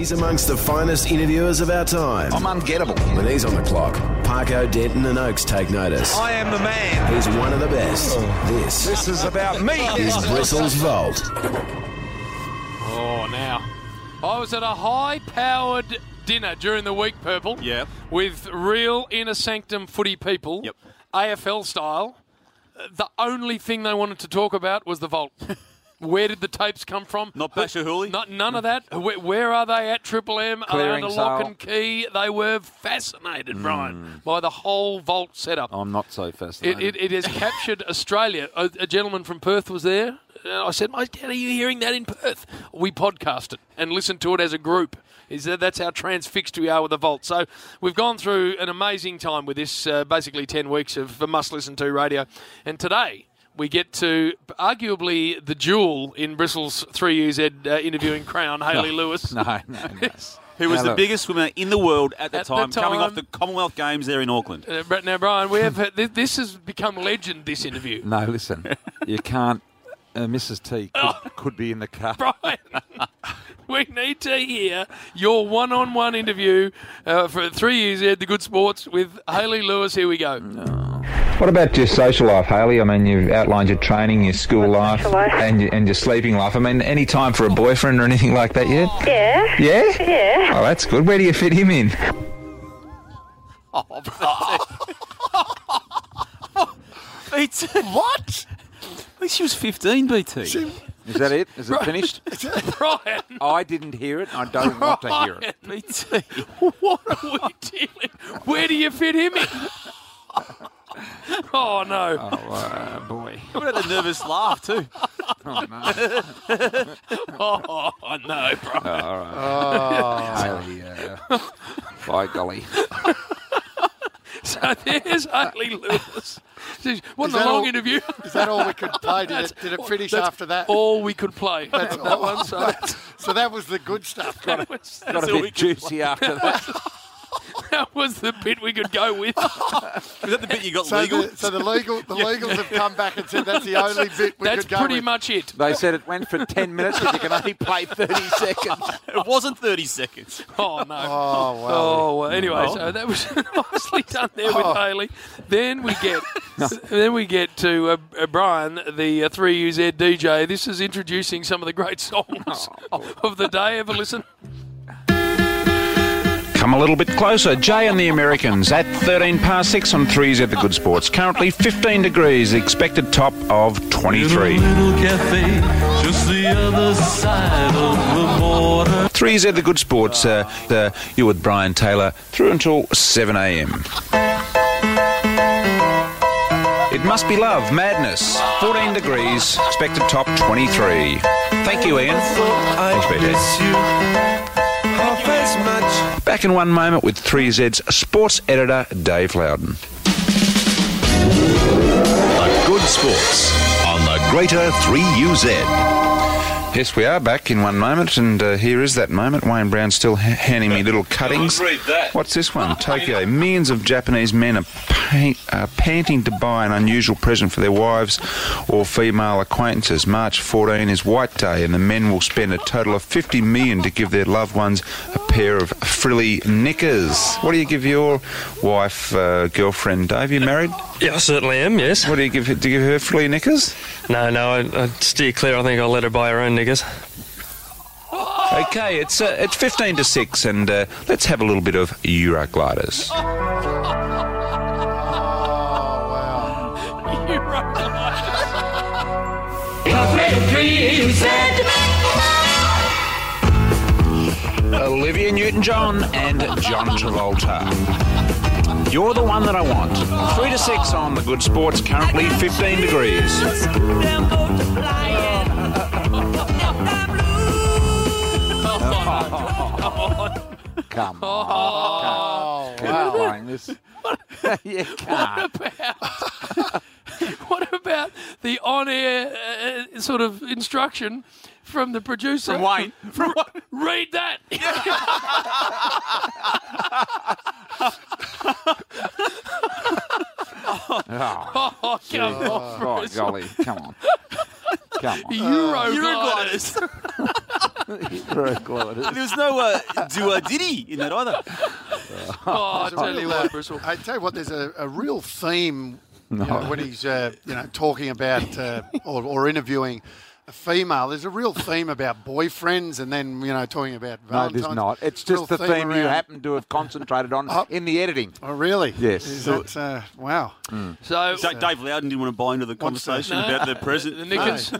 He's amongst the finest interviewers of our time. I'm ungettable. When he's on the clock, Parko, Denton, and Oakes take notice. I am the man. He's one of the best. This This is about me. is Bristle's Vault. Oh, now. I was at a high powered dinner during the week, Purple. Yep. With real inner sanctum footy people. Yep. AFL style. The only thing they wanted to talk about was the vault. Where did the tapes come from? Not Who- Basher Hooley? Not, none of that. Where, where are they at Triple M? Are they Clearing under lock and key? They were fascinated, Brian, by the whole vault setup. I'm not so fascinated. it, it has captured Australia. A, a gentleman from Perth was there. Uh, I said, "My Dad, are you hearing that in Perth?" We podcast it and listen to it as a group. Is that that's how transfixed we are with the vault. So we've gone through an amazing time with this, uh, basically ten weeks of must listen to radio, and today. We get to arguably the jewel in Bristle's three years ed uh, interviewing crown, Hayley Lewis. no, no, no. Who was Now the look. biggest swimmer in the world at the At the time, coming off the Commonwealth Games there in Auckland? Uh, Brett- now, Brian, we have had, this, this has become legend. This interview, No, listen. You can't. Uh, Mrs. T could, could be in the car. Brian, we need to hear your one-on-one interview uh, for 3UZ at the Good Sports with Hayley Lewis. Here we go. What about your social life, Hayley? I mean, you've outlined your training, your school life, life? and your, and your sleeping life. I mean, any time for a boyfriend or anything like that yet? Yeah. Yeah? Yeah. Oh, that's good. Where do you fit him in? Oh, BT. What? At least she was 15, BT. Is that it? Is it finished? Brian, I didn't hear it. I don't want to hear it. BT. what are we dealing? Where do you fit him in? Oh no! Oh, uh, boy. What about the nervous laugh, too? Oh, no. Oh no, Brian! All right. Hayley, uh, by golly. So there's Hayley Lewis. Jeez, Wasn't a long all- interview. Is that all we could play? Did it, did it finish That's after that? All we could play. That's that all. one. So So that was the good stuff. that, was, Got a bit could juicy after that. That was the bit we could go with. Was that the bit you got So legal? the, so the legal the legals have come back and said that's the only bit we That's could go pretty much it. They said it went for 10 minutes, but you can only play 30 seconds. it wasn't 30 seconds. Oh no. Oh wow! Oh well. Anyway, so that was nicely done there with Hayley. Then we get, then we get to uh, uh, Brian, the uh, three U Z DJ. This is introducing some of the great songs of the day. Ever listen? Come a little bit closer. Jay and the Americans at 13 past 6 on 3s at the Good Sports. Currently 15 degrees, expected top of 23. Threes at the Good Sports. Uh, uh, you with Brian Taylor through until 7 a.m. It must be love, madness. 14 degrees, expected top 23. Thank you, Ian. Thanks. Back in one moment with 3UZ's sports editor Dave Loudon. The Good Sports on the Greater 3UZ. Yes, we are back in one moment, and uh, here is that moment. Wayne Brown still ha- handing me little cuttings. read that. What's this one? Tokyo. Millions of Japanese men are, pa- are panting to buy an unusual present for their wives or female acquaintances. March 14 is White Day, and the men will spend a total of 50 million to give their loved ones a pair of frilly knickers. What do you give your wife, uh, girlfriend, Dave? You married? Yeah, I certainly am, yes. What do you give? her- Do you give her frilly knickers? No, no, I, I steer clear. I think I'll let her buy her own niggas. Okay, it's uh, it's 15 to 6, and uh, let's have a little bit of Eurogliders. You wrote Olivia Newton John and John Travolta. You're the one that I want. 3 to 6 on the good sports, currently 15 degrees. Come on. Oh, Keep wow. playing this. you can't. What about what about the on-air uh, sort of instruction from the producer? From Wayne. From Wayne. Read that. Oh, oh, come on, oh, golly. Come on. Come on. Eurogliders. Very clever. There was no uh, duo diddy in that either. Oh, I tell you what, Bristle. I tell you what, there's a, a real theme you know, when he's uh, you know talking about uh, or, or interviewing a female. There's a real theme about boyfriends, and then you know talking about No, Valentine's. there's not. It's just the theme you happen to have concentrated on Oh. in the editing. Oh, really? Yes. Is that, uh, wow. So, Da- Dave Loudon didn't want to buy into the conversation No. about the present. the Nickens,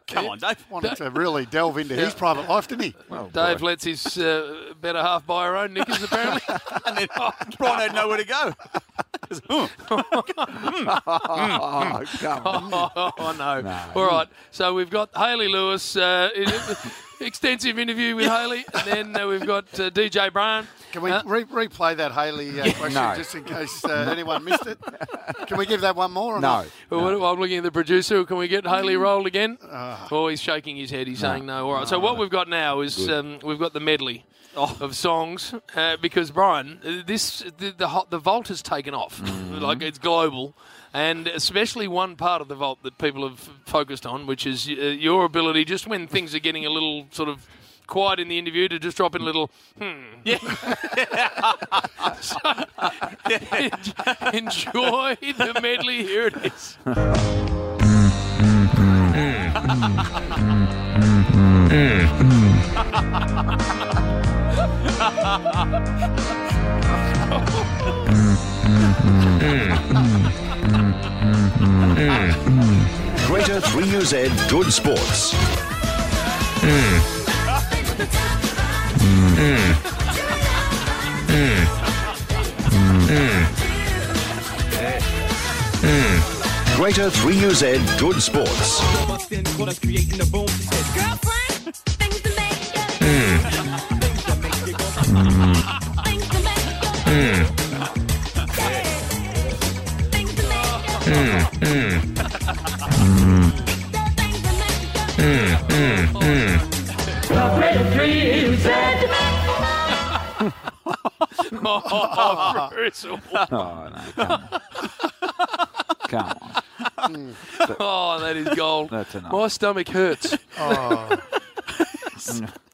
Come on, Dave. Wanted to really delve into his private life, didn't he? Well, Dave lets his uh, better half buy her own knickers, apparently. and then Brian had nowhere to go. Oh, come on. oh, no. All right. So we've got Hayley Lewis, uh, extensive interview with Hayley, and then uh, we've got uh, DJ Brian. Can we Uh, re- replay that Hayley uh, question No. just in case uh, anyone missed it? Can we give that one more? Or No. Well, what- I'm looking at the producer. Can we get Hayley rolled again? Ah. oh, he's shaking his head. He's saying no. All right. So what we've got now is um, we've got the medley Oh. of songs uh, because Brian, uh, this the the, hot, the vault has taken off. Mm-hmm. Like it's global. And especially one part of the vault that people have focused on, which is uh, your ability, just when things are getting a little sort of quiet in the interview, to just drop in a little, hmm. Yeah. enjoy the medley. Here it is. Greater 3UZ Good Sports. Greater 3UZ Good Sports. Oh, Brutal. Oh, no, come on. come on. Oh, that is gold. That's enough. My stomach hurts. Oh,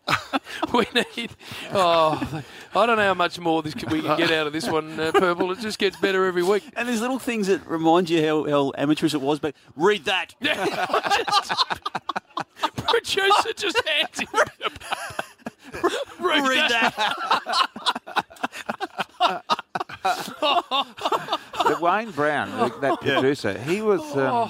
We need. Oh, I don't know how much more this we can get out of this one, uh, Purple. It just gets better every week. And there's little things that remind you how, how amateurish it was, but read that. Producer just hands him. Read, Read that. that. But Wayne Brown, that producer, he was um,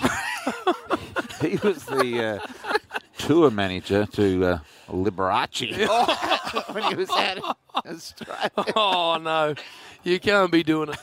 he was the uh, tour manager to uh, Liberace when he was out in Australia. Oh no, you can't be doing it.